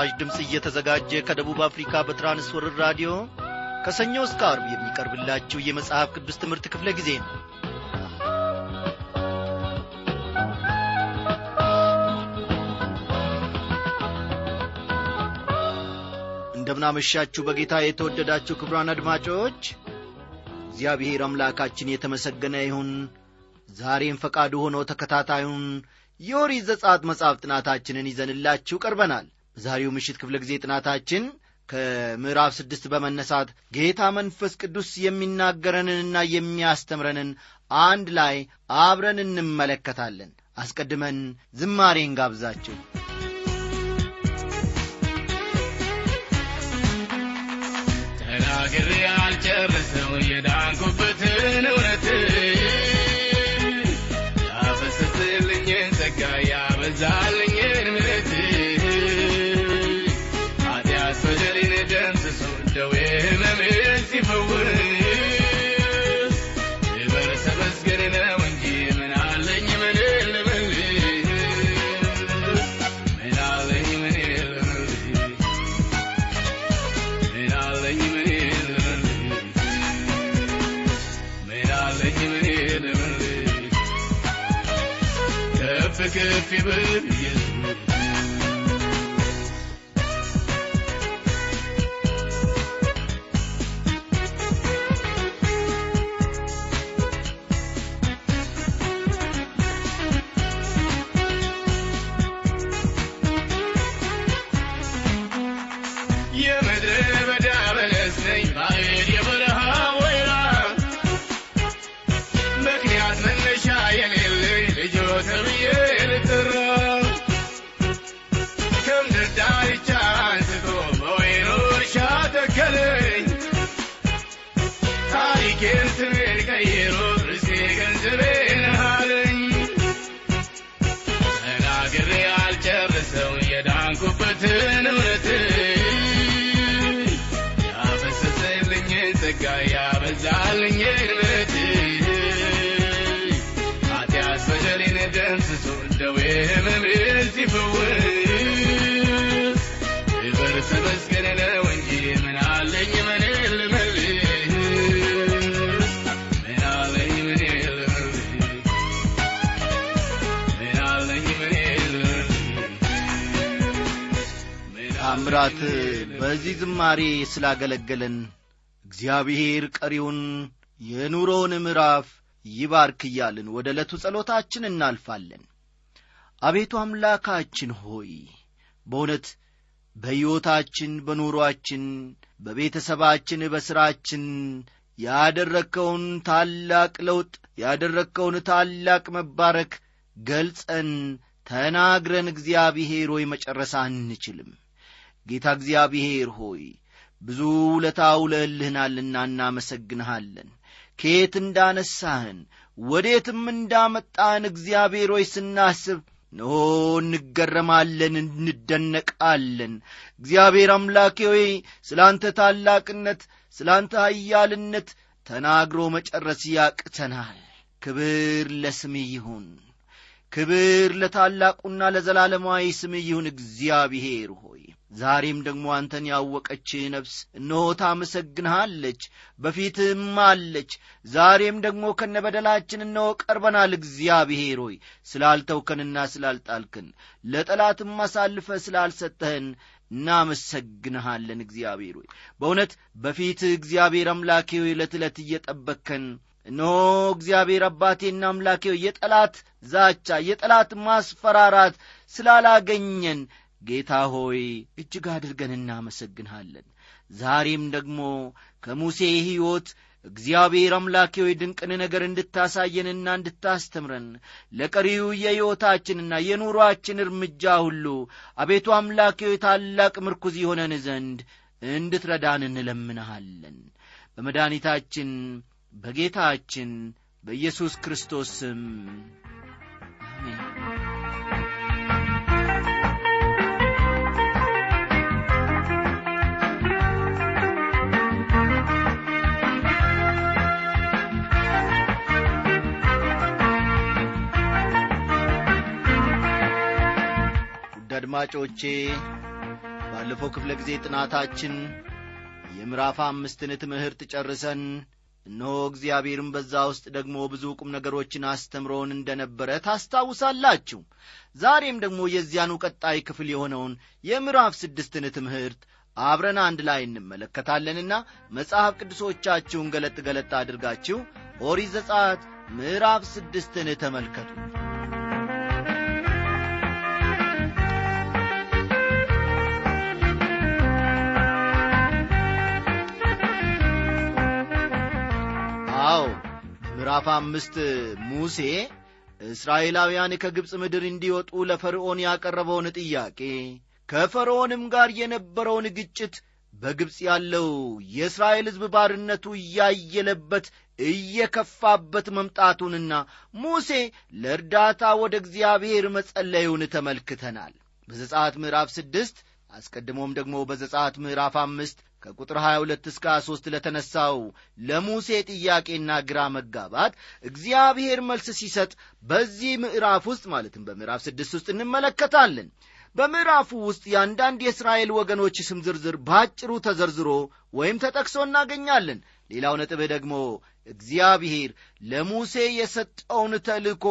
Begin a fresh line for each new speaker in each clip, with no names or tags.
በምስራች ድምፅ እየተዘጋጀ ከደቡብ አፍሪካ በትራንስወርር ራዲዮ ከሰኞ እስከ አርብ የሚቀርብላችሁ የመጽሐፍ ቅዱስ ትምህርት ክፍለ ጊዜ ነው። እንደምናመሻችሁ በጌታ የተወደዳችሁ ክብራን አድማጮች እግዚአብሔር አምላካችን የተመሰገነ ይሁን። ዛሬም ፈቃዱ ሆኖ ተከታታዩን የኦሪት ዘጸአት መጽሐፍ ጥናታችንን ይዘንላችሁ ቀርበናል በዛሬው ምሽት ክፍለ ጊዜ ጥናታችን ከምዕራፍ ስድስት በመነሳት ጌታ መንፈስ ቅዱስ የሚናገረንንና የሚያስተምረንን አንድ ላይ አብረን እንመለከታለን። አስቀድመን ዝማሬን ጋብዛችሁ
happy birthday.
ታምራት በዚህ ዝማሬ ስላገለገለን እግዚአብሔር ቀሪውን የኑሮውን ምዕራፍ ይባርክ እያልን ወደ ዕለቱ ጸሎታችን እናልፋለን። አቤቱ አምላካችን ሆይ በእውነት በሕይወታችን በኑሮአችን በቤተሰባችን በሥራችን ያደረግከውን ታላቅ ለውጥ ያደረግከውን ታላቅ መባረክ ገልጸን ተናግረን እግዚአብሔር ሆይ መጨረስ አንችልም ጌታ እግዚአብሔር ሆይ ብዙ ውለታ ውለህልህናልና እናመሰግንሃለን። ከየት እንዳነሳህን ወዴትም እንዳመጣህን እግዚአብሔር ሆይ ስናስብ እነሆ እንገረማለን እንደነቃለን። እግዚአብሔር አምላኬ ሆይ ስለ አንተ ታላቅነት ስለ አንተ ኃያልነት ተናግሮ መጨረስ ያቅተናል። ክብር ለስምህ ይሁን። ክብር ለታላቁና ለዘላለማዊ ስምህ ይሁን። እግዚአብሔር ሆይ ዛሬም ደግሞ አንተን ያወቀች ነፍስ እነሆ ታመሰግንሃለች በፊትህም አለች። ዛሬም ደግሞ ከነበደላችን እነሆ ቀርበናል። እግዚአብሔር ሆይ ስላልተውከንና ስላልጣልክን ለጠላትም አሳልፈ ስላልሰጠህን እናመሰግንሃለን። እግዚአብሔር ሆይ በእውነት በፊትህ እግዚአብሔር አምላኬ ሆይ ዕለት ዕለት እየጠበቅከን እነሆ እግዚአብሔር አባቴና አምላኬ ሆይ የጠላት ዛቻ የጠላት ማስፈራራት ስላላገኘን ጌታ ሆይ እጅግ አድርገን እናመሰግንሃለን። ዛሬም ደግሞ ከሙሴ ሕይወት እግዚአብሔር አምላኬ ሆይ ድንቅን ነገር እንድታሳየንና እንድታስተምረን ለቀሪው የሕይወታችንና የኑሮአችን እርምጃ ሁሉ አቤቱ አምላኬ ሆይ ታላቅ ምርኩዝ የሆነን ዘንድ እንድትረዳን እንለምንሃለን። በመድኃኒታችን በጌታችን በኢየሱስ ክርስቶስ ስም አድማጮቼ ባለፈው ክፍለ ጊዜ ጥናታችን የምዕራፍ አምስትን ትምህርት ጨርሰን እነሆ እግዚአብሔርም በዛ ውስጥ ደግሞ ብዙ ቁም ነገሮችን አስተምሮን እንደ ነበረ ታስታውሳላችሁ። ዛሬም ደግሞ የዚያኑ ቀጣይ ክፍል የሆነውን የምዕራፍ ስድስትን ትምህርት አብረን አንድ ላይ እንመለከታለንና መጽሐፍ ቅዱሶቻችሁን ገለጥ ገለጥ አድርጋችሁ ኦሪት ዘጸአት ምዕራፍ ስድስትን ተመልከቱ ምዕራፍ አምስት ሙሴ እስራኤላውያን ከግብፅ ምድር እንዲወጡ ለፈርዖን ያቀረበውን ጥያቄ ከፈርዖንም ጋር የነበረውን ግጭት በግብፅ ያለው የእስራኤል ሕዝብ ባርነቱ እያየለበት እየከፋበት መምጣቱንና ሙሴ ለእርዳታ ወደ እግዚአብሔር መጸለዩን ተመልክተናል። በዘጻት ምዕራፍ ስድስት አስቀድሞም ደግሞ በዘጻት ምዕራፍ አምስት ከቁጥር 22 እስከ 23 ለተነሳው ለሙሴ ጥያቄና ግራ መጋባት እግዚአብሔር መልስ ሲሰጥ በዚህ ምዕራፍ ውስጥ ማለትም በምዕራፍ ስድስት ውስጥ እንመለከታለን። በምዕራፉ ውስጥ የአንዳንድ የእስራኤል ወገኖች ስም ዝርዝር ባጭሩ ተዘርዝሮ ወይም ተጠቅሶ እናገኛለን። ሌላው ነጥብ ደግሞ እግዚአብሔር ለሙሴ የሰጠውን ተልእኮ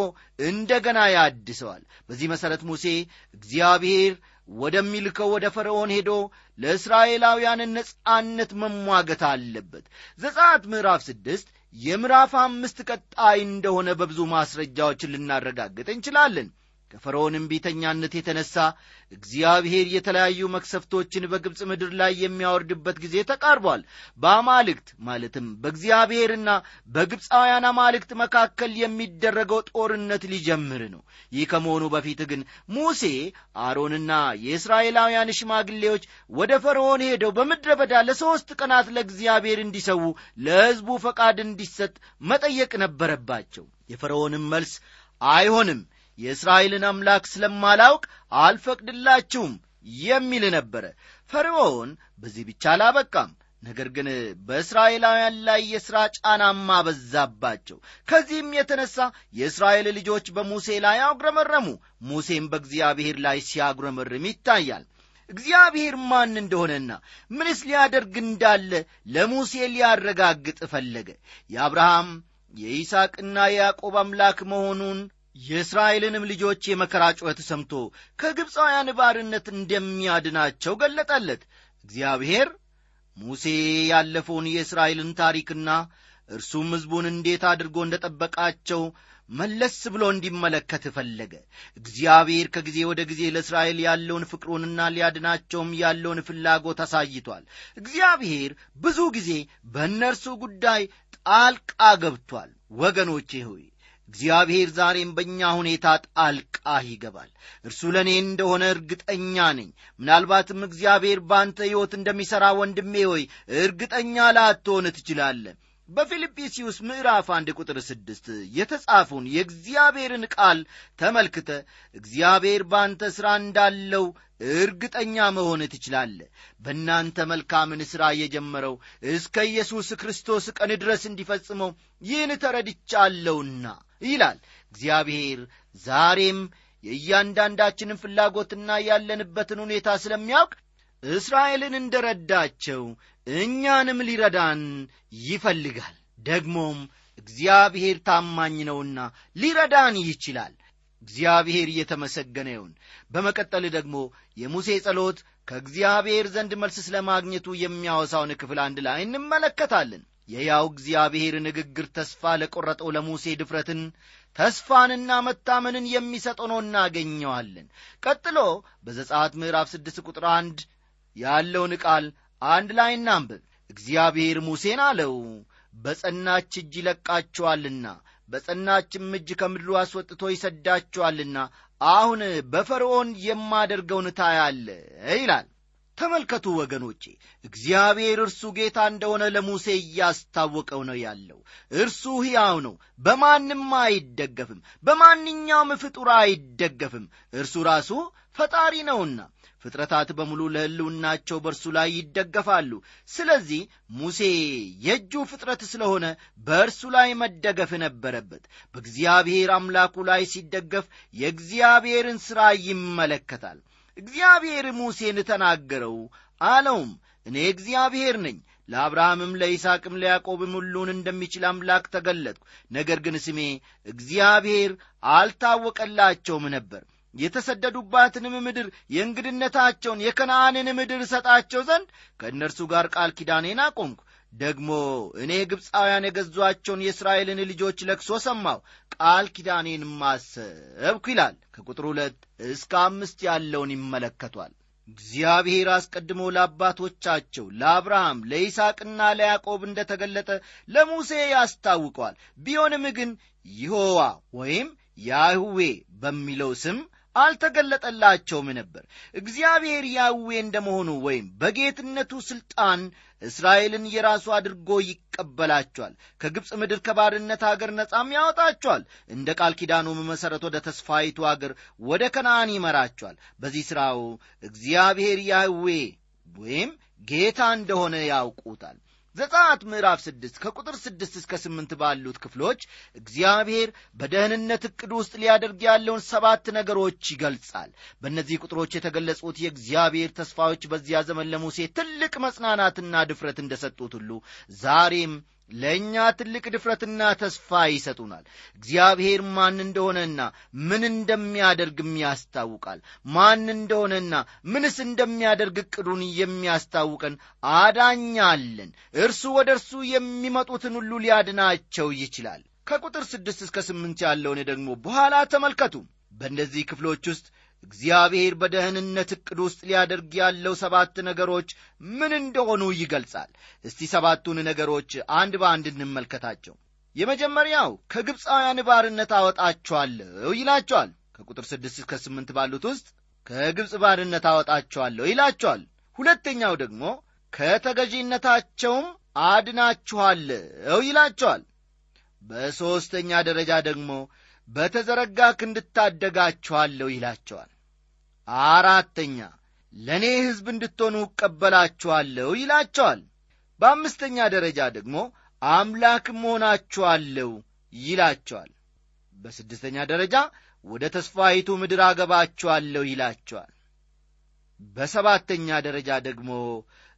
እንደገና ያድሰዋል። በዚህ መሠረት ሙሴ እግዚአብሔር ወደሚልከው ወደ ፈርዖን ሄዶ ለእስራኤላውያን ነጻነት መሟገት አለበት። ዘጻት ምዕራፍ ስድስት የምዕራፍ አምስት ቀጣይ እንደሆነ በብዙ ማስረጃዎችን ልናረጋግጥ እንችላለን ከፈርዖን እምቢተኛነት የተነሳ እግዚአብሔር የተለያዩ መክሰፍቶችን በግብፅ ምድር ላይ የሚያወርድበት ጊዜ ተቃርቧል። በአማልክት ማለትም በእግዚአብሔርና በግብፃውያን አማልክት መካከል የሚደረገው ጦርነት ሊጀምር ነው። ይህ ከመሆኑ በፊት ግን ሙሴ አሮንና የእስራኤላውያን ሽማግሌዎች ወደ ፈርዖን ሄደው በምድረ በዳ ለሦስት ቀናት ለእግዚአብሔር እንዲሰዉ ለሕዝቡ ፈቃድ እንዲሰጥ መጠየቅ ነበረባቸው። የፈርዖንም መልስ አይሆንም የእስራኤልን አምላክ ስለማላውቅ አልፈቅድላችሁም የሚል ነበረ። ፈርዖን በዚህ ብቻ አላበቃም። ነገር ግን በእስራኤላውያን ላይ የሥራ ጫናማ በዛባቸው። ከዚህም የተነሳ የእስራኤል ልጆች በሙሴ ላይ አጉረመረሙ። ሙሴም በእግዚአብሔር ላይ ሲያጉረመርም ይታያል። እግዚአብሔር ማን እንደሆነና ምንስ ሊያደርግ እንዳለ ለሙሴ ሊያረጋግጥ ፈለገ። የአብርሃም የይስቅና የያዕቆብ አምላክ መሆኑን የእስራኤልንም ልጆች የመከራ ጩኸት ሰምቶ ከግብፃውያን ባርነት እንደሚያድናቸው ገለጠለት። እግዚአብሔር ሙሴ ያለፈውን የእስራኤልን ታሪክና እርሱም ሕዝቡን እንዴት አድርጎ እንደ ጠበቃቸው መለስ ብሎ እንዲመለከት ፈለገ። እግዚአብሔር ከጊዜ ወደ ጊዜ ለእስራኤል ያለውን ፍቅሩንና ሊያድናቸውም ያለውን ፍላጎት አሳይቷል። እግዚአብሔር ብዙ ጊዜ በእነርሱ ጉዳይ ጣልቃ ገብቷል። ወገኖቼ ሆይ እግዚአብሔር ዛሬም በእኛ ሁኔታ ጣልቃ ይገባል። እርሱ ለእኔ እንደሆነ እርግጠኛ ነኝ። ምናልባትም እግዚአብሔር በአንተ ሕይወት እንደሚሠራ ወንድሜ ሆይ እርግጠኛ ላትሆን ትችላለ በፊልጵስዩስ ምዕራፍ አንድ ቁጥር ስድስት የተጻፉን የእግዚአብሔርን ቃል ተመልክተ እግዚአብሔር በአንተ ሥራ እንዳለው እርግጠኛ መሆን ትችላለ በእናንተ መልካምን ሥራ የጀመረው እስከ ኢየሱስ ክርስቶስ ቀን ድረስ እንዲፈጽመው ይህን ተረድቻለሁና ይላል። እግዚአብሔር ዛሬም የእያንዳንዳችንን ፍላጎትና ያለንበትን ሁኔታ ስለሚያውቅ እስራኤልን እንደ ረዳቸው እኛንም ሊረዳን ይፈልጋል። ደግሞም እግዚአብሔር ታማኝ ነውና ሊረዳን ይችላል። እግዚአብሔር እየተመሰገነ ይሁን። በመቀጠል ደግሞ የሙሴ ጸሎት ከእግዚአብሔር ዘንድ መልስ ስለ ማግኘቱ የሚያወሳውን ክፍል አንድ ላይ እንመለከታለን። የያው እግዚአብሔር ንግግር ተስፋ ለቈረጠው ለሙሴ ድፍረትን ተስፋንና መታመንን የሚሰጥ ሆኖ እናገኘዋለን። ቀጥሎ በዘጻት ምዕራፍ ስድስት ቁጥር አንድ ያለውን ቃል አንድ ላይ እናንብብ። እግዚአብሔር ሙሴን አለው በጸናች እጅ ይለቃችኋልና በጸናችም እጅ ከምድሩ አስወጥቶ ይሰዳችኋልና አሁን በፈርዖን የማደርገውን ታያለ ይላል ተመልከቱ ወገኖቼ እግዚአብሔር እርሱ ጌታ እንደሆነ ለሙሴ እያስታወቀው ነው ያለው። እርሱ ሕያው ነው በማንም አይደገፍም በማንኛውም ፍጡር አይደገፍም። እርሱ ራሱ ፈጣሪ ነውና ፍጥረታት በሙሉ ለሕልውናቸው በእርሱ ላይ ይደገፋሉ። ስለዚህ ሙሴ የእጁ ፍጥረት ስለሆነ በእርሱ ላይ መደገፍ ነበረበት። በእግዚአብሔር አምላኩ ላይ ሲደገፍ የእግዚአብሔርን ሥራ ይመለከታል እግዚአብሔር ሙሴን ተናገረው አለውም። እኔ እግዚአብሔር ነኝ ለአብርሃምም ለይስሐቅም ለያዕቆብም ሁሉን እንደሚችል አምላክ ተገለጥኩ። ነገር ግን ስሜ እግዚአብሔር አልታወቀላቸውም ነበር። የተሰደዱባትንም ምድር የእንግድነታቸውን የከነአንን ምድር እሰጣቸው ዘንድ ከእነርሱ ጋር ቃል ኪዳኔን አቆምኩ ደግሞ እኔ ግብፃውያን የገዟቸውን የእስራኤልን ልጆች ለክሶ ሰማሁ። ቃል ኪዳኔንም አሰብኩ ይላል። ከቁጥር ሁለት እስከ አምስት ያለውን ይመለከቷል። እግዚአብሔር አስቀድሞ ለአባቶቻቸው ለአብርሃም ለይስሐቅና ለያዕቆብ እንደ ተገለጠ ለሙሴ ያስታውቀዋል ቢሆንም ግን ይሖዋ ወይም ያህዌ በሚለው ስም አልተገለጠላቸውም ነበር። እግዚአብሔር ያዌ እንደመሆኑ ወይም በጌትነቱ ሥልጣን እስራኤልን የራሱ አድርጎ ይቀበላቸዋል። ከግብፅ ምድር ከባርነት አገር ነጻም ያወጣቸዋል። እንደ ቃል ኪዳኑም መሠረት ወደ ተስፋይቱ አገር ወደ ከነአን ይመራቸዋል። በዚህ ሥራው እግዚአብሔር ያህዌ ወይም ጌታ እንደሆነ ያውቁታል ዘጻት ምዕራፍ ስድስት ከቁጥር ስድስት እስከ ስምንት ባሉት ክፍሎች እግዚአብሔር በደህንነት ዕቅድ ውስጥ ሊያደርግ ያለውን ሰባት ነገሮች ይገልጻል። በእነዚህ ቁጥሮች የተገለጹት የእግዚአብሔር ተስፋዎች በዚያ ዘመን ለሙሴ ትልቅ መጽናናትና ድፍረት እንደሰጡት ሁሉ ዛሬም ለእኛ ትልቅ ድፍረትና ተስፋ ይሰጡናል። እግዚአብሔር ማን እንደሆነና ምን እንደሚያደርግም ያስታውቃል። ማን እንደሆነና ምንስ እንደሚያደርግ ዕቅዱን የሚያስታውቀን አዳኛለን እርሱ ወደ እርሱ የሚመጡትን ሁሉ ሊያድናቸው ይችላል። ከቁጥር ስድስት እስከ ስምንት ያለውን ደግሞ በኋላ ተመልከቱ። በእነዚህ ክፍሎች ውስጥ እግዚአብሔር በደህንነት ዕቅድ ውስጥ ሊያደርግ ያለው ሰባት ነገሮች ምን እንደሆኑ ይገልጻል። እስቲ ሰባቱን ነገሮች አንድ በአንድ እንመልከታቸው። የመጀመሪያው ከግብፃውያን ባርነት አወጣችኋለሁ ይላቸዋል። ከቁጥር ስድስት እስከ ስምንት ባሉት ውስጥ ከግብፅ ባርነት አወጣችኋለሁ ይላቸዋል። ሁለተኛው ደግሞ ከተገዢነታቸውም አድናችኋለሁ ይላቸዋል። በሦስተኛ ደረጃ ደግሞ በተዘረጋ ክንድ እታደጋችኋለሁ ይላቸዋል። አራተኛ ለእኔ ሕዝብ እንድትሆኑ እቀበላችኋለሁ ይላቸዋል። በአምስተኛ ደረጃ ደግሞ አምላክም ሆናችኋለሁ ይላቸዋል። በስድስተኛ ደረጃ ወደ ተስፋይቱ ምድር አገባችኋለሁ ይላቸዋል። በሰባተኛ ደረጃ ደግሞ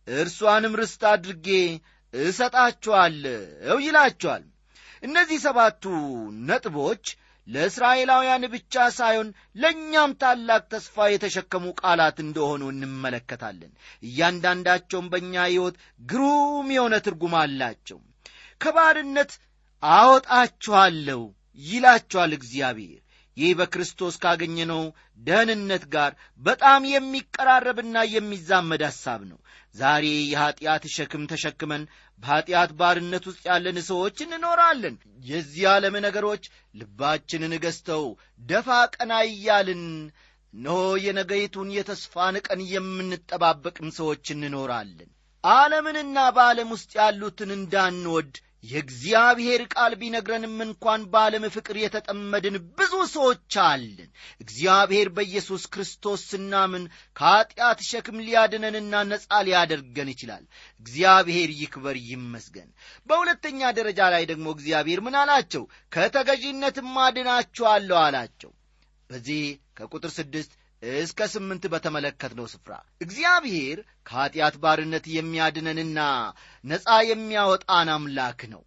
እርሷንም ርስት አድርጌ እሰጣችኋለሁ ይላቸዋል። እነዚህ ሰባቱ ነጥቦች ለእስራኤላውያን ብቻ ሳይሆን ለእኛም ታላቅ ተስፋ የተሸከሙ ቃላት እንደሆኑ እንመለከታለን። እያንዳንዳቸውም በእኛ ሕይወት ግሩም የሆነ ትርጉም አላቸው። ከባርነት አወጣችኋለሁ ይላችኋል እግዚአብሔር ይህ በክርስቶስ ካገኘነው ደህንነት ጋር በጣም የሚቀራረብና የሚዛመድ ሐሳብ ነው። ዛሬ የኀጢአት ሸክም ተሸክመን በኀጢአት ባርነት ውስጥ ያለን ሰዎች እንኖራለን። የዚህ ዓለም ነገሮች ልባችንን ገዝተው ደፋ ቀና እያልን እነሆ የነገይቱን የተስፋን ቀን የምንጠባበቅም ሰዎች እንኖራለን። ዓለምንና በዓለም ውስጥ ያሉትን እንዳንወድ የእግዚአብሔር ቃል ቢነግረንም እንኳን በዓለም ፍቅር የተጠመድን ብዙ ሰዎች አለን። እግዚአብሔር በኢየሱስ ክርስቶስ ስናምን ከኀጢአት ሸክም ሊያድነንና ነፃ ሊያደርገን ይችላል። እግዚአብሔር ይክበር ይመስገን። በሁለተኛ ደረጃ ላይ ደግሞ እግዚአብሔር ምን አላቸው? ከተገዢነትም አድናችኋለሁ አላቸው። በዚህ ከቁጥር ስድስት እስከ ስምንት በተመለከትነው ስፍራ እግዚአብሔር ከኀጢአት ባርነት የሚያድነንና ነፃ የሚያወጣን አምላክ ነው።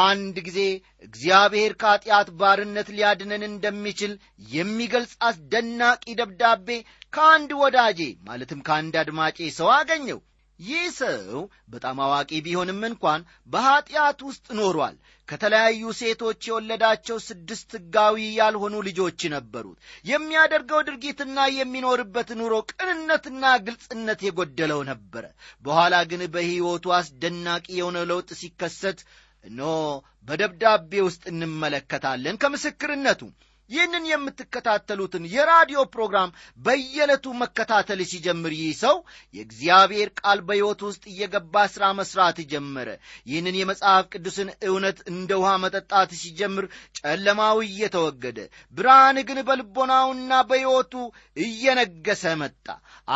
አንድ ጊዜ እግዚአብሔር ከኀጢአት ባርነት ሊያድነን እንደሚችል የሚገልጽ አስደናቂ ደብዳቤ ከአንድ ወዳጄ ማለትም ከአንድ አድማጬ ሰው አገኘው። ይህ ሰው በጣም አዋቂ ቢሆንም እንኳን በኀጢአት ውስጥ ኖሯል ከተለያዩ ሴቶች የወለዳቸው ስድስት ሕጋዊ ያልሆኑ ልጆች ነበሩት። የሚያደርገው ድርጊትና የሚኖርበት ኑሮ ቅንነትና ግልጽነት የጎደለው ነበረ። በኋላ ግን በሕይወቱ አስደናቂ የሆነ ለውጥ ሲከሰት እኖ በደብዳቤ ውስጥ እንመለከታለን። ከምስክርነቱ ይህንን የምትከታተሉትን የራዲዮ ፕሮግራም በየዕለቱ መከታተል ሲጀምር ይህ ሰው የእግዚአብሔር ቃል በሕይወት ውስጥ እየገባ ሥራ መሥራት ጀመረ። ይህንን የመጽሐፍ ቅዱስን እውነት እንደ ውሃ መጠጣት ሲጀምር ጨለማው እየተወገደ ብርሃን ግን በልቦናውና በሕይወቱ እየነገሰ መጣ።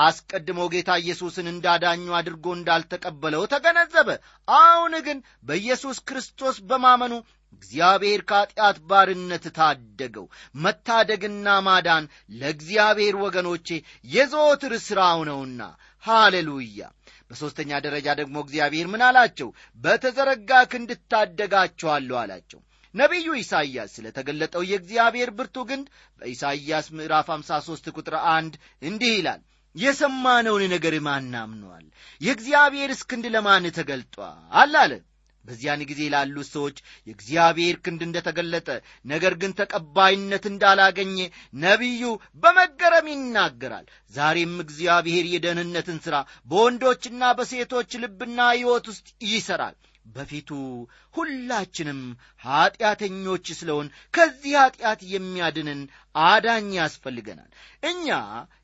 አስቀድሞ ጌታ ኢየሱስን እንዳዳኙ አድርጎ እንዳልተቀበለው ተገነዘበ። አሁን ግን በኢየሱስ ክርስቶስ በማመኑ እግዚአብሔር ከኀጢአት ባርነት ታደገው። መታደግና ማዳን ለእግዚአብሔር ወገኖቼ የዘወትር ሥራው ነውና። ሃሌሉያ! በሦስተኛ ደረጃ ደግሞ እግዚአብሔር ምን አላቸው? በተዘረጋ ክንድ እታደጋቸዋለሁ አላቸው። ነቢዩ ኢሳይያስ ስለ ተገለጠው የእግዚአብሔር ብርቱ ግንድ በኢሳይያስ ምዕራፍ 53 ቁጥር 1 እንዲህ ይላል። የሰማነውን ነገር ማን አምኗል? የእግዚአብሔር እስክንድ ለማን ተገልጧል አለ በዚያን ጊዜ ላሉት ሰዎች የእግዚአብሔር ክንድ እንደ ተገለጠ ነገር ግን ተቀባይነት እንዳላገኘ ነቢዩ በመገረም ይናገራል። ዛሬም እግዚአብሔር የደህንነትን ሥራ በወንዶችና በሴቶች ልብና ሕይወት ውስጥ ይሠራል በፊቱ ሁላችንም ኀጢአተኞች ስለሆን ከዚህ ኀጢአት የሚያድንን አዳኝ ያስፈልገናል። እኛ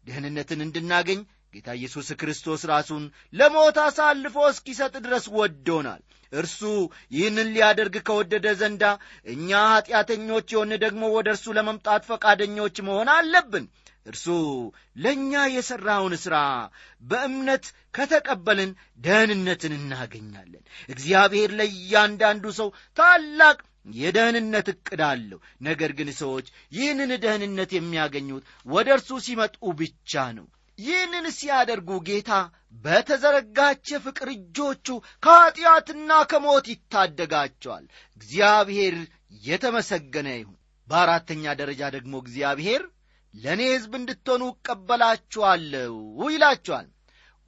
ደህንነትን እንድናገኝ ጌታ ኢየሱስ ክርስቶስ ራሱን ለሞት አሳልፎ እስኪሰጥ ድረስ ወዶናል። እርሱ ይህንን ሊያደርግ ከወደደ ዘንዳ እኛ ኀጢአተኞች የሆን ደግሞ ወደ እርሱ ለመምጣት ፈቃደኞች መሆን አለብን። እርሱ ለእኛ የሠራውን ሥራ በእምነት ከተቀበልን ደህንነትን እናገኛለን። እግዚአብሔር ለእያንዳንዱ ሰው ታላቅ የደህንነት ዕቅድ አለው። ነገር ግን ሰዎች ይህንን ደህንነት የሚያገኙት ወደ እርሱ ሲመጡ ብቻ ነው ይህንን ሲያደርጉ ጌታ በተዘረጋቸ ፍቅር እጆቹ ከኀጢአትና ከሞት ይታደጋቸዋል። እግዚአብሔር የተመሰገነ ይሁን። በአራተኛ ደረጃ ደግሞ እግዚአብሔር ለእኔ ሕዝብ እንድትሆኑ እቀበላችኋለሁ ይላችኋል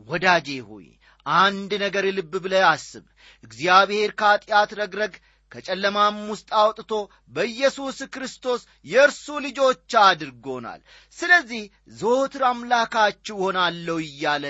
ወዳጄ ሆይ አንድ ነገር ልብ ብለህ አስብ። እግዚአብሔር ከኀጢአት ረግረግ ከጨለማም ውስጥ አውጥቶ በኢየሱስ ክርስቶስ የእርሱ ልጆች አድርጎናል። ስለዚህ ዘወትር አምላካችሁ ሆናለሁ እያለ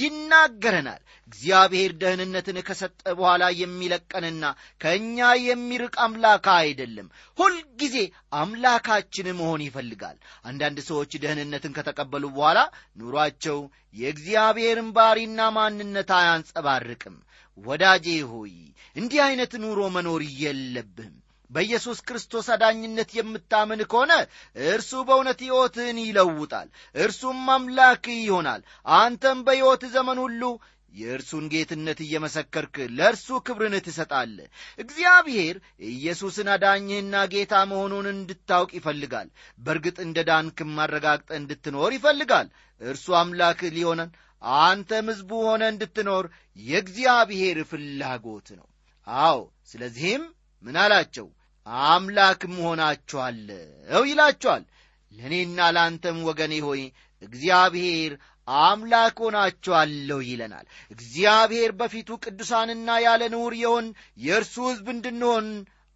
ይናገረናል። እግዚአብሔር ደህንነትን ከሰጠ በኋላ የሚለቀንና ከእኛ የሚርቅ አምላክ አይደለም። ሁልጊዜ አምላካችን መሆን ይፈልጋል። አንዳንድ ሰዎች ደህንነትን ከተቀበሉ በኋላ ኑሯቸው የእግዚአብሔርን ባሪና ማንነት አያንጸባርቅም። ወዳጄ ሆይ እንዲህ ዐይነት ኑሮ መኖር የለብህም። በኢየሱስ ክርስቶስ አዳኝነት የምታምን ከሆነ እርሱ በእውነት ሕይወትህን ይለውጣል እርሱም አምላክህ ይሆናል። አንተም በሕይወት ዘመን ሁሉ የእርሱን ጌትነት እየመሰከርክ ለእርሱ ክብርን ትሰጣለ እግዚአብሔር ኢየሱስን አዳኝህና ጌታ መሆኑን እንድታውቅ ይፈልጋል። በእርግጥ እንደ ዳንክም አረጋግጠ እንድትኖር ይፈልጋል። እርሱ አምላክህ ሊሆነን አንተም ሕዝቡ ሆነ እንድትኖር የእግዚአብሔር ፍላጎት ነው። አዎ ስለዚህም ምን አላቸው? አምላክም ሆናችኋለሁ ይላችኋል ለእኔና ለአንተም ወገኔ ሆይ እግዚአብሔር አምላክ ሆናችኋለሁ ይለናል። እግዚአብሔር በፊቱ ቅዱሳንና ያለ ንውር የሆን የእርሱ ሕዝብ እንድንሆን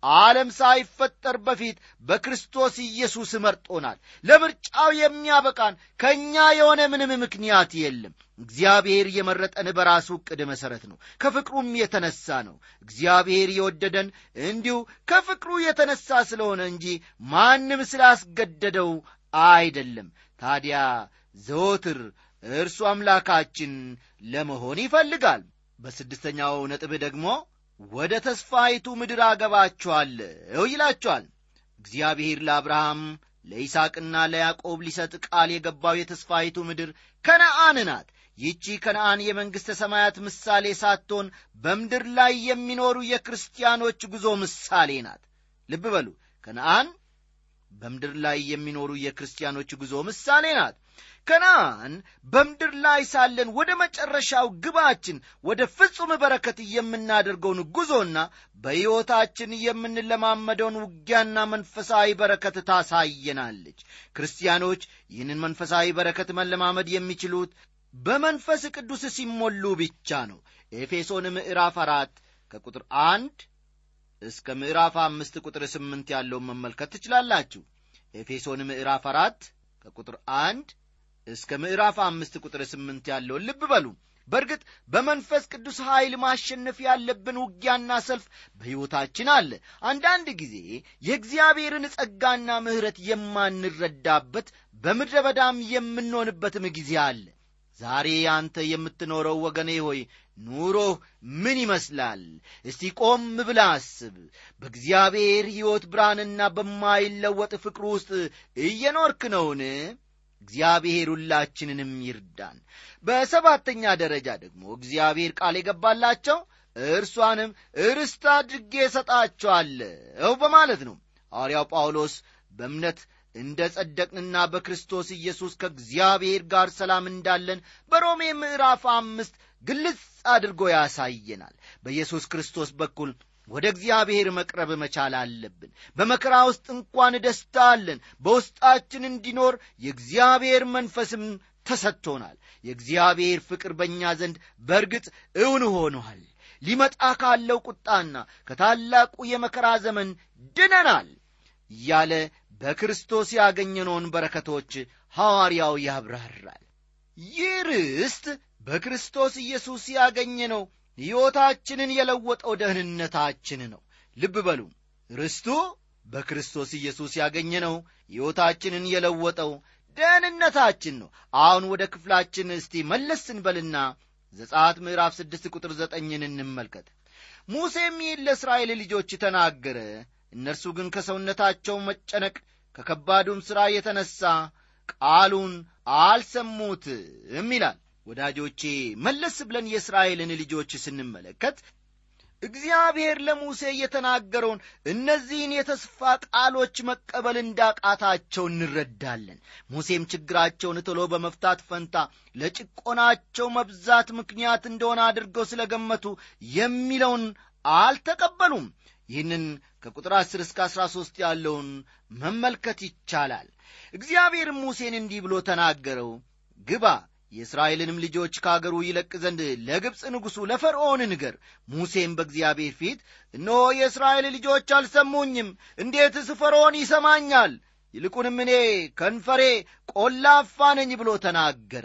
ዓለም ሳይፈጠር በፊት በክርስቶስ ኢየሱስ መርጦናል። ለምርጫው የሚያበቃን ከእኛ የሆነ ምንም ምክንያት የለም። እግዚአብሔር የመረጠን በራሱ ዕቅድ መሠረት ነው። ከፍቅሩም የተነሣ ነው። እግዚአብሔር የወደደን እንዲሁ ከፍቅሩ የተነሣ ስለሆነ እንጂ ማንም ስላስገደደው አይደለም። ታዲያ ዘወትር እርሱ አምላካችን ለመሆን ይፈልጋል። በስድስተኛው ነጥብ ደግሞ ወደ ተስፋይቱ ምድር አገባችኋለሁ ይላችኋል እግዚአብሔር ለአብርሃም ለይስቅና ለያዕቆብ ሊሰጥ ቃል የገባው የተስፋይቱ ምድር ከነአን ናት። ይቺ ከነአን የመንግሥተ ሰማያት ምሳሌ ሳትሆን በምድር ላይ የሚኖሩ የክርስቲያኖች ጉዞ ምሳሌ ናት። ልብ በሉ ከነአን በምድር ላይ የሚኖሩ የክርስቲያኖች ጉዞ ምሳሌ ናት ከነአን በምድር ላይ ሳለን ወደ መጨረሻው ግባችን ወደ ፍጹም በረከት የምናደርገውን ጉዞና በሕይወታችን የምንለማመደውን ውጊያና መንፈሳዊ በረከት ታሳየናለች። ክርስቲያኖች ይህንን መንፈሳዊ በረከት መለማመድ የሚችሉት በመንፈስ ቅዱስ ሲሞሉ ብቻ ነው። ኤፌሶን ምዕራፍ አራት ከቁጥር አንድ እስከ ምዕራፍ አምስት ቁጥር ስምንት ያለውን መመልከት ትችላላችሁ። ኤፌሶን ምዕራፍ አራት ከቁጥር አንድ እስከ ምዕራፍ አምስት ቁጥር ስምንት ያለውን ልብ በሉ። በእርግጥ በመንፈስ ቅዱስ ኃይል ማሸነፍ ያለብን ውጊያና ሰልፍ በሕይወታችን አለ። አንዳንድ ጊዜ የእግዚአብሔርን ጸጋና ምሕረት የማንረዳበት በምድረ በዳም የምንሆንበትም ጊዜ አለ። ዛሬ አንተ የምትኖረው ወገኔ ሆይ ኑሮህ ምን ይመስላል? እስቲ ቆም ብላ አስብ። በእግዚአብሔር ሕይወት ብርሃንና በማይለወጥ ፍቅሩ ውስጥ እየኖርክ ነውን እግዚአብሔር ሁላችንንም ይርዳን። በሰባተኛ ደረጃ ደግሞ እግዚአብሔር ቃል የገባላቸው እርሷንም ርስት አድርጌ እሰጣቸዋለሁ በማለት ነው። ሐዋርያው ጳውሎስ በእምነት እንደ ጸደቅንና በክርስቶስ ኢየሱስ ከእግዚአብሔር ጋር ሰላም እንዳለን በሮሜ ምዕራፍ አምስት ግልጽ አድርጎ ያሳየናል። በኢየሱስ ክርስቶስ በኩል ወደ እግዚአብሔር መቅረብ መቻል አለብን። በመከራ ውስጥ እንኳን ደስታ አለን። በውስጣችን እንዲኖር የእግዚአብሔር መንፈስም ተሰጥቶናል። የእግዚአብሔር ፍቅር በእኛ ዘንድ በእርግጥ እውን ሆኗል። ሊመጣ ካለው ቁጣና ከታላቁ የመከራ ዘመን ድነናል እያለ በክርስቶስ ያገኘነውን በረከቶች ሐዋርያው ያብራራል። ይህ ርስት በክርስቶስ ኢየሱስ ያገኘነው ሕይወታችንን የለወጠው ደህንነታችን ነው። ልብ በሉ ርስቱ በክርስቶስ ኢየሱስ ያገኘነው ሕይወታችንን የለወጠው ደህንነታችን ነው። አሁን ወደ ክፍላችን እስቲ መለስ ስንበልና ዘጻት ምዕራፍ ስድስት ቁጥር ዘጠኝን እንመልከት። ሙሴም ይህን ለእስራኤል ልጆች ተናገረ። እነርሱ ግን ከሰውነታቸው መጨነቅ ከከባዱም ሥራ የተነሣ ቃሉን አልሰሙትም ይላል ወዳጆቼ መለስ ብለን የእስራኤልን ልጆች ስንመለከት እግዚአብሔር ለሙሴ የተናገረውን እነዚህን የተስፋ ቃሎች መቀበል እንዳቃታቸው እንረዳለን። ሙሴም ችግራቸውን ቶሎ በመፍታት ፈንታ ለጭቆናቸው መብዛት ምክንያት እንደሆነ አድርገው ስለ ገመቱ የሚለውን አልተቀበሉም። ይህንን ከቁጥር 10 እስከ 13 ያለውን መመልከት ይቻላል። እግዚአብሔርም ሙሴን እንዲህ ብሎ ተናገረው ግባ የእስራኤልንም ልጆች ከአገሩ ይለቅ ዘንድ ለግብፅ ንጉሡ ለፈርዖን ንገር። ሙሴም በእግዚአብሔር ፊት እነሆ የእስራኤል ልጆች አልሰሙኝም እንዴትስ ፈርዖን ይሰማኛል? ይልቁንም እኔ ከንፈሬ ቆላፋ ነኝ ብሎ ተናገረ።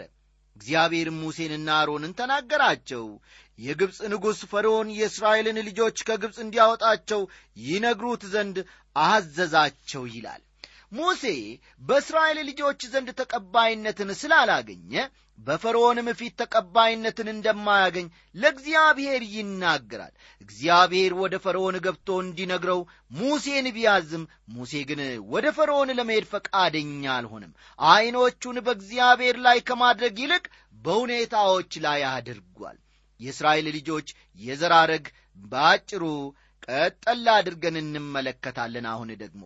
እግዚአብሔርም ሙሴንና አሮንን ተናገራቸው። የግብፅ ንጉሥ ፈርዖን የእስራኤልን ልጆች ከግብፅ እንዲያወጣቸው ይነግሩት ዘንድ አዘዛቸው ይላል ሙሴ በእስራኤል ልጆች ዘንድ ተቀባይነትን ስላላገኘ በፈርዖንም ፊት ተቀባይነትን እንደማያገኝ ለእግዚአብሔር ይናገራል። እግዚአብሔር ወደ ፈርዖን ገብቶ እንዲነግረው ሙሴን ቢያዝም ሙሴ ግን ወደ ፈርዖን ለመሄድ ፈቃደኛ አልሆንም ዐይኖቹን በእግዚአብሔር ላይ ከማድረግ ይልቅ በሁኔታዎች ላይ አድርጓል። የእስራኤል ልጆች የዘራረግ በአጭሩ ቀጠላ አድርገን እንመለከታለን። አሁን ደግሞ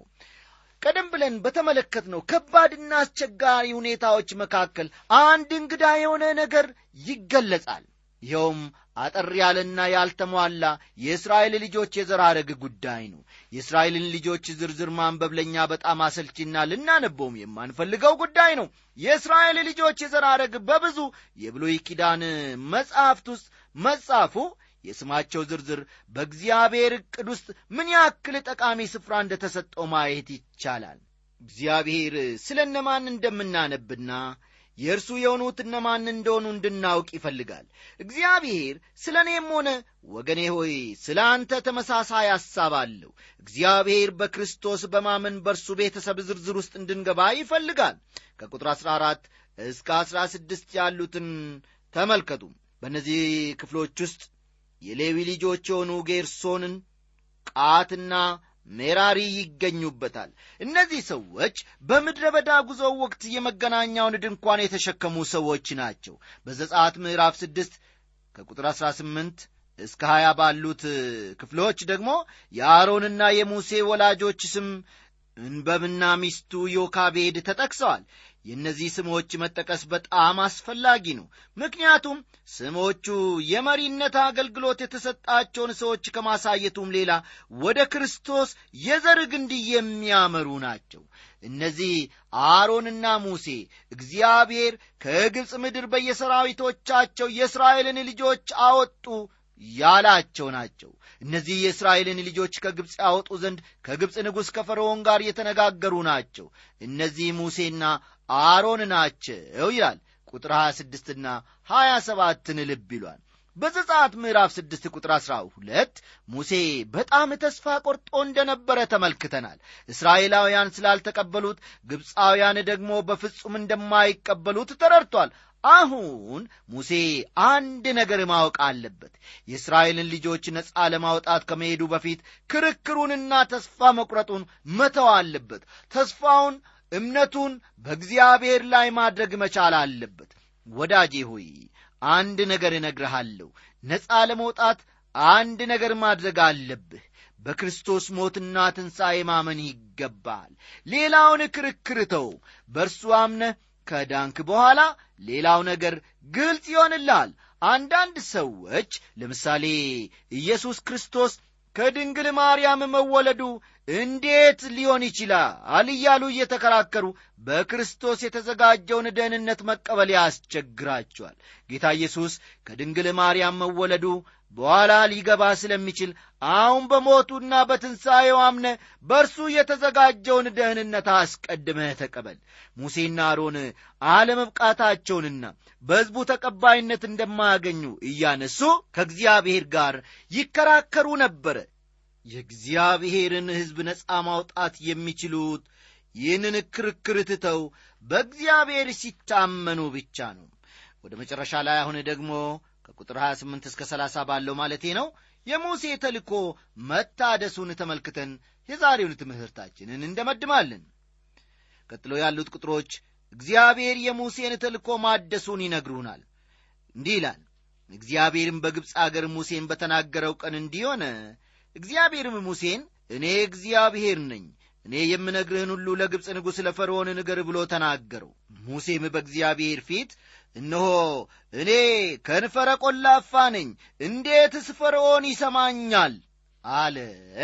ቀደም ብለን በተመለከትነው ከባድና አስቸጋሪ ሁኔታዎች መካከል አንድ እንግዳ የሆነ ነገር ይገለጻል። ይኸውም አጠር ያለና ያልተሟላ የእስራኤል ልጆች የዘራረግ ጉዳይ ነው። የእስራኤልን ልጆች ዝርዝር ማንበብ ለእኛ በጣም አሰልቺና ልናነበውም የማንፈልገው ጉዳይ ነው። የእስራኤል ልጆች የዘራረግ በብዙ የብሉይ ኪዳን መጽሐፍት ውስጥ መጻፉ የስማቸው ዝርዝር በእግዚአብሔር ዕቅድ ውስጥ ምን ያክል ጠቃሚ ስፍራ እንደ ተሰጠው ማየት ይቻላል። እግዚአብሔር ስለ እነማን እንደምናነብና የእርሱ የሆኑት እነማን እንደሆኑ እንድናውቅ ይፈልጋል። እግዚአብሔር ስለ እኔም ሆነ ወገኔ ሆይ ስለ አንተ ተመሳሳይ ሐሳብ እግዚአብሔር በክርስቶስ በማመን በእርሱ ቤተሰብ ዝርዝር ውስጥ እንድንገባ ይፈልጋል። ከቁጥር 14 እስከ 16 ያሉትን ተመልከቱ። በእነዚህ ክፍሎች ውስጥ የሌዊ ልጆች የሆኑ ጌርሶንን ቃትና ሜራሪ ይገኙበታል። እነዚህ ሰዎች በምድረ በዳ ጉዞ ወቅት የመገናኛውን ድንኳን የተሸከሙ ሰዎች ናቸው። በዘጻት ምዕራፍ ስድስት ከቁጥር 18 እስከ 20 ባሉት ክፍሎች ደግሞ የአሮንና የሙሴ ወላጆች ስም እንበብና ሚስቱ ዮካቤድ ተጠቅሰዋል የእነዚህ ስሞች መጠቀስ በጣም አስፈላጊ ነው። ምክንያቱም ስሞቹ የመሪነት አገልግሎት የተሰጣቸውን ሰዎች ከማሳየቱም ሌላ ወደ ክርስቶስ የዘር ግንድ የሚያመሩ ናቸው። እነዚህ አሮንና ሙሴ እግዚአብሔር ከግብፅ ምድር በየሰራዊቶቻቸው የእስራኤልን ልጆች አወጡ ያላቸው ናቸው። እነዚህ የእስራኤልን ልጆች ከግብፅ ያወጡ ዘንድ ከግብፅ ንጉሥ ከፈርዖን ጋር የተነጋገሩ ናቸው። እነዚህ ሙሴና አሮን ናቸው ይላል። ቁጥር 26ና 27ን ልብ ይሏል። በዘጻት ምዕራፍ 6 ቁጥር 12 ሙሴ በጣም ተስፋ ቆርጦ እንደነበረ ተመልክተናል። እስራኤላውያን ስላልተቀበሉት ግብፃውያን ደግሞ በፍጹም እንደማይቀበሉት ተረድቷል አሁን ሙሴ አንድ ነገር ማወቅ አለበት። የእስራኤልን ልጆች ነፃ ለማውጣት ከመሄዱ በፊት ክርክሩንና ተስፋ መቁረጡን መተው አለበት። ተስፋውን እምነቱን በእግዚአብሔር ላይ ማድረግ መቻል አለበት። ወዳጄ ሆይ አንድ ነገር እነግርሃለሁ። ነፃ ለመውጣት አንድ ነገር ማድረግ አለብህ። በክርስቶስ ሞትና ትንሣኤ ማመን ይገባል። ሌላውን ክርክር ተው። በእርሱ አምነህ ከዳንክ በኋላ ሌላው ነገር ግልጽ ይሆንልሃል። አንዳንድ ሰዎች ለምሳሌ ኢየሱስ ክርስቶስ ከድንግል ማርያም መወለዱ እንዴት ሊሆን ይችላል እያሉ እየተከራከሩ በክርስቶስ የተዘጋጀውን ደህንነት መቀበል ያስቸግራቸዋል። ጌታ ኢየሱስ ከድንግል ማርያም መወለዱ በኋላ ሊገባ ስለሚችል አሁን በሞቱና በትንሣኤው አምነ በእርሱ የተዘጋጀውን ደህንነት አስቀድመህ ተቀበል። ሙሴና አሮን አለመብቃታቸውንና በሕዝቡ ተቀባይነት እንደማያገኙ እያነሱ ከእግዚአብሔር ጋር ይከራከሩ ነበረ የእግዚአብሔርን ሕዝብ ነፃ ማውጣት የሚችሉት ይህንን ክርክር ትተው በእግዚአብሔር ሲታመኑ ብቻ ነው። ወደ መጨረሻ ላይ አሁን ደግሞ ከቁጥር 28 እስከ 30 ባለው ማለቴ ነው። የሙሴ ተልኮ መታደሱን ተመልክተን የዛሬውን ትምህርታችንን እንደመድማለን። ቀጥሎ ያሉት ቁጥሮች እግዚአብሔር የሙሴን ተልኮ ማደሱን ይነግሩናል። እንዲህ ይላል እግዚአብሔርም በግብፅ አገር ሙሴን በተናገረው ቀን እንዲሆነ እግዚአብሔርም ሙሴን እኔ እግዚአብሔር ነኝ እኔ የምነግርህን ሁሉ ለግብፅ ንጉሥ ለፈርዖን ንገር ብሎ ተናገረው ሙሴም በእግዚአብሔር ፊት እነሆ እኔ ከንፈረ ቆላፋ ነኝ እንዴትስ ፈርዖን ይሰማኛል? አለ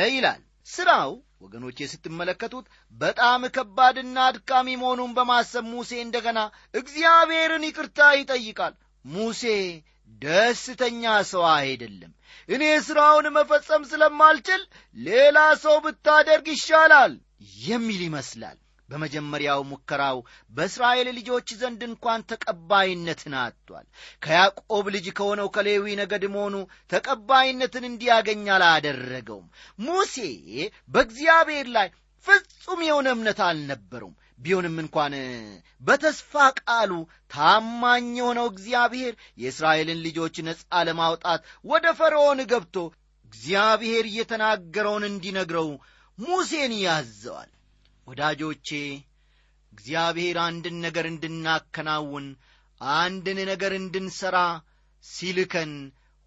ይላል። ሥራው ወገኖቼ ስትመለከቱት በጣም ከባድና አድካሚ መሆኑን በማሰብ ሙሴ እንደገና እግዚአብሔርን ይቅርታ ይጠይቃል። ሙሴ ደስተኛ ሰው አይደለም። እኔ ሥራውን መፈጸም ስለማልችል ሌላ ሰው ብታደርግ ይሻላል የሚል ይመስላል። በመጀመሪያው ሙከራው በእስራኤል ልጆች ዘንድ እንኳን ተቀባይነትን አጥቷል። ከያዕቆብ ልጅ ከሆነው ከሌዊ ነገድ መሆኑ ተቀባይነትን እንዲያገኝ አላደረገውም። ሙሴ በእግዚአብሔር ላይ ፍጹም የሆነ እምነት አልነበረውም ቢሆንም እንኳን በተስፋ ቃሉ ታማኝ የሆነው እግዚአብሔር የእስራኤልን ልጆች ነፃ ለማውጣት ወደ ፈርዖን ገብቶ እግዚአብሔር እየተናገረውን እንዲነግረው ሙሴን ያዘዋል። ወዳጆቼ እግዚአብሔር አንድን ነገር እንድናከናውን አንድን ነገር እንድንሠራ ሲልከን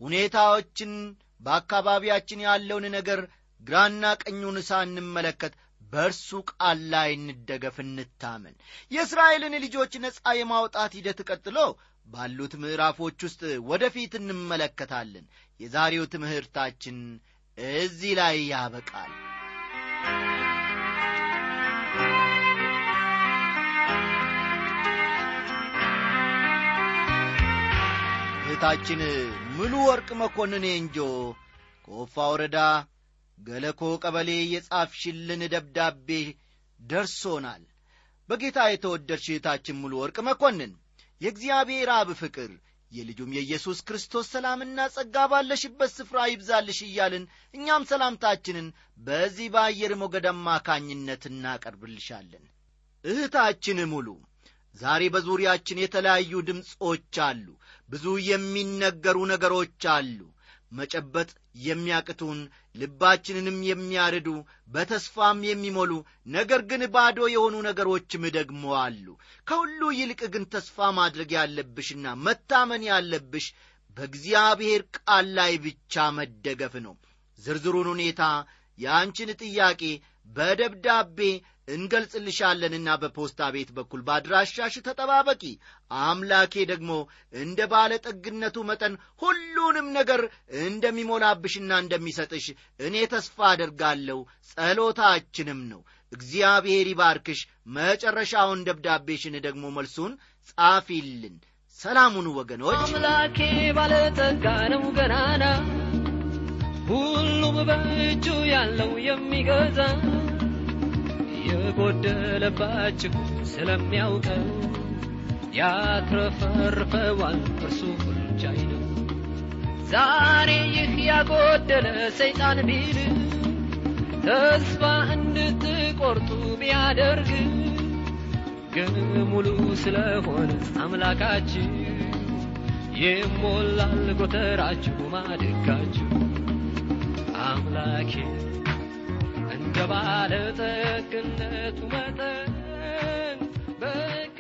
ሁኔታዎችን በአካባቢያችን ያለውን ነገር ግራና ቀኙን ሳንመለከት በእርሱ ቃል ላይ እንደገፍ እንታመን። የእስራኤልን ልጆች ነፃ የማውጣት ሂደት ቀጥሎ ባሉት ምዕራፎች ውስጥ ወደፊት እንመለከታለን። የዛሬው ትምህርታችን እዚህ ላይ ያበቃል እህታችን ምሉ ወርቅ መኮንን እንጆ ከወፋ ወረዳ ገለኮ ቀበሌ የጻፍሽልን ደብዳቤ ደርሶናል። በጌታ የተወደድሽ እህታችን ሙሉ ወርቅ መኮንን የእግዚአብሔር አብ ፍቅር የልጁም የኢየሱስ ክርስቶስ ሰላምና ጸጋ ባለሽበት ስፍራ ይብዛልሽ እያልን እኛም ሰላምታችንን በዚህ በአየር ሞገድ አማካኝነት እናቀርብልሻለን። እህታችን ሙሉ ዛሬ በዙሪያችን የተለያዩ ድምፆች አሉ ብዙ የሚነገሩ ነገሮች አሉ። መጨበጥ የሚያቅቱን ልባችንንም የሚያርዱ በተስፋም የሚሞሉ ነገር ግን ባዶ የሆኑ ነገሮችም ደግሞ አሉ። ከሁሉ ይልቅ ግን ተስፋ ማድረግ ያለብሽና መታመን ያለብሽ በእግዚአብሔር ቃል ላይ ብቻ መደገፍ ነው። ዝርዝሩን ሁኔታ የአንቺን ጥያቄ በደብዳቤ እንገልጽልሻለንና በፖስታ ቤት በኩል በአድራሻሽ ተጠባበቂ። አምላኬ ደግሞ እንደ ባለ ጠግነቱ መጠን ሁሉንም ነገር እንደሚሞላብሽና እንደሚሰጥሽ እኔ ተስፋ አደርጋለሁ። ጸሎታችንም ነው። እግዚአብሔር ይባርክሽ። መጨረሻውን ደብዳቤሽን ደግሞ መልሱን ጻፊልን። ሰላሙኑ ወገኖች።
አምላኬ ባለጠጋ ነው ገናና ሁሉም በእጁ ያለው የሚገዛ የጎደለባችሁ ስለሚያውቀው ያትረፈርፈዋል እርሱ ሁልቻይ ነው ዛሬ ይህ ያጎደለ ሰይጣን ቢል ተስፋ እንድትቆርጡ ቢያደርግ ግን ሙሉ ስለሆነ አምላካችሁ ይሞላል ጎተራችሁ ማድጋችሁ አምላኬ እንደ ባለ ጠግነቱ መጠን በቃ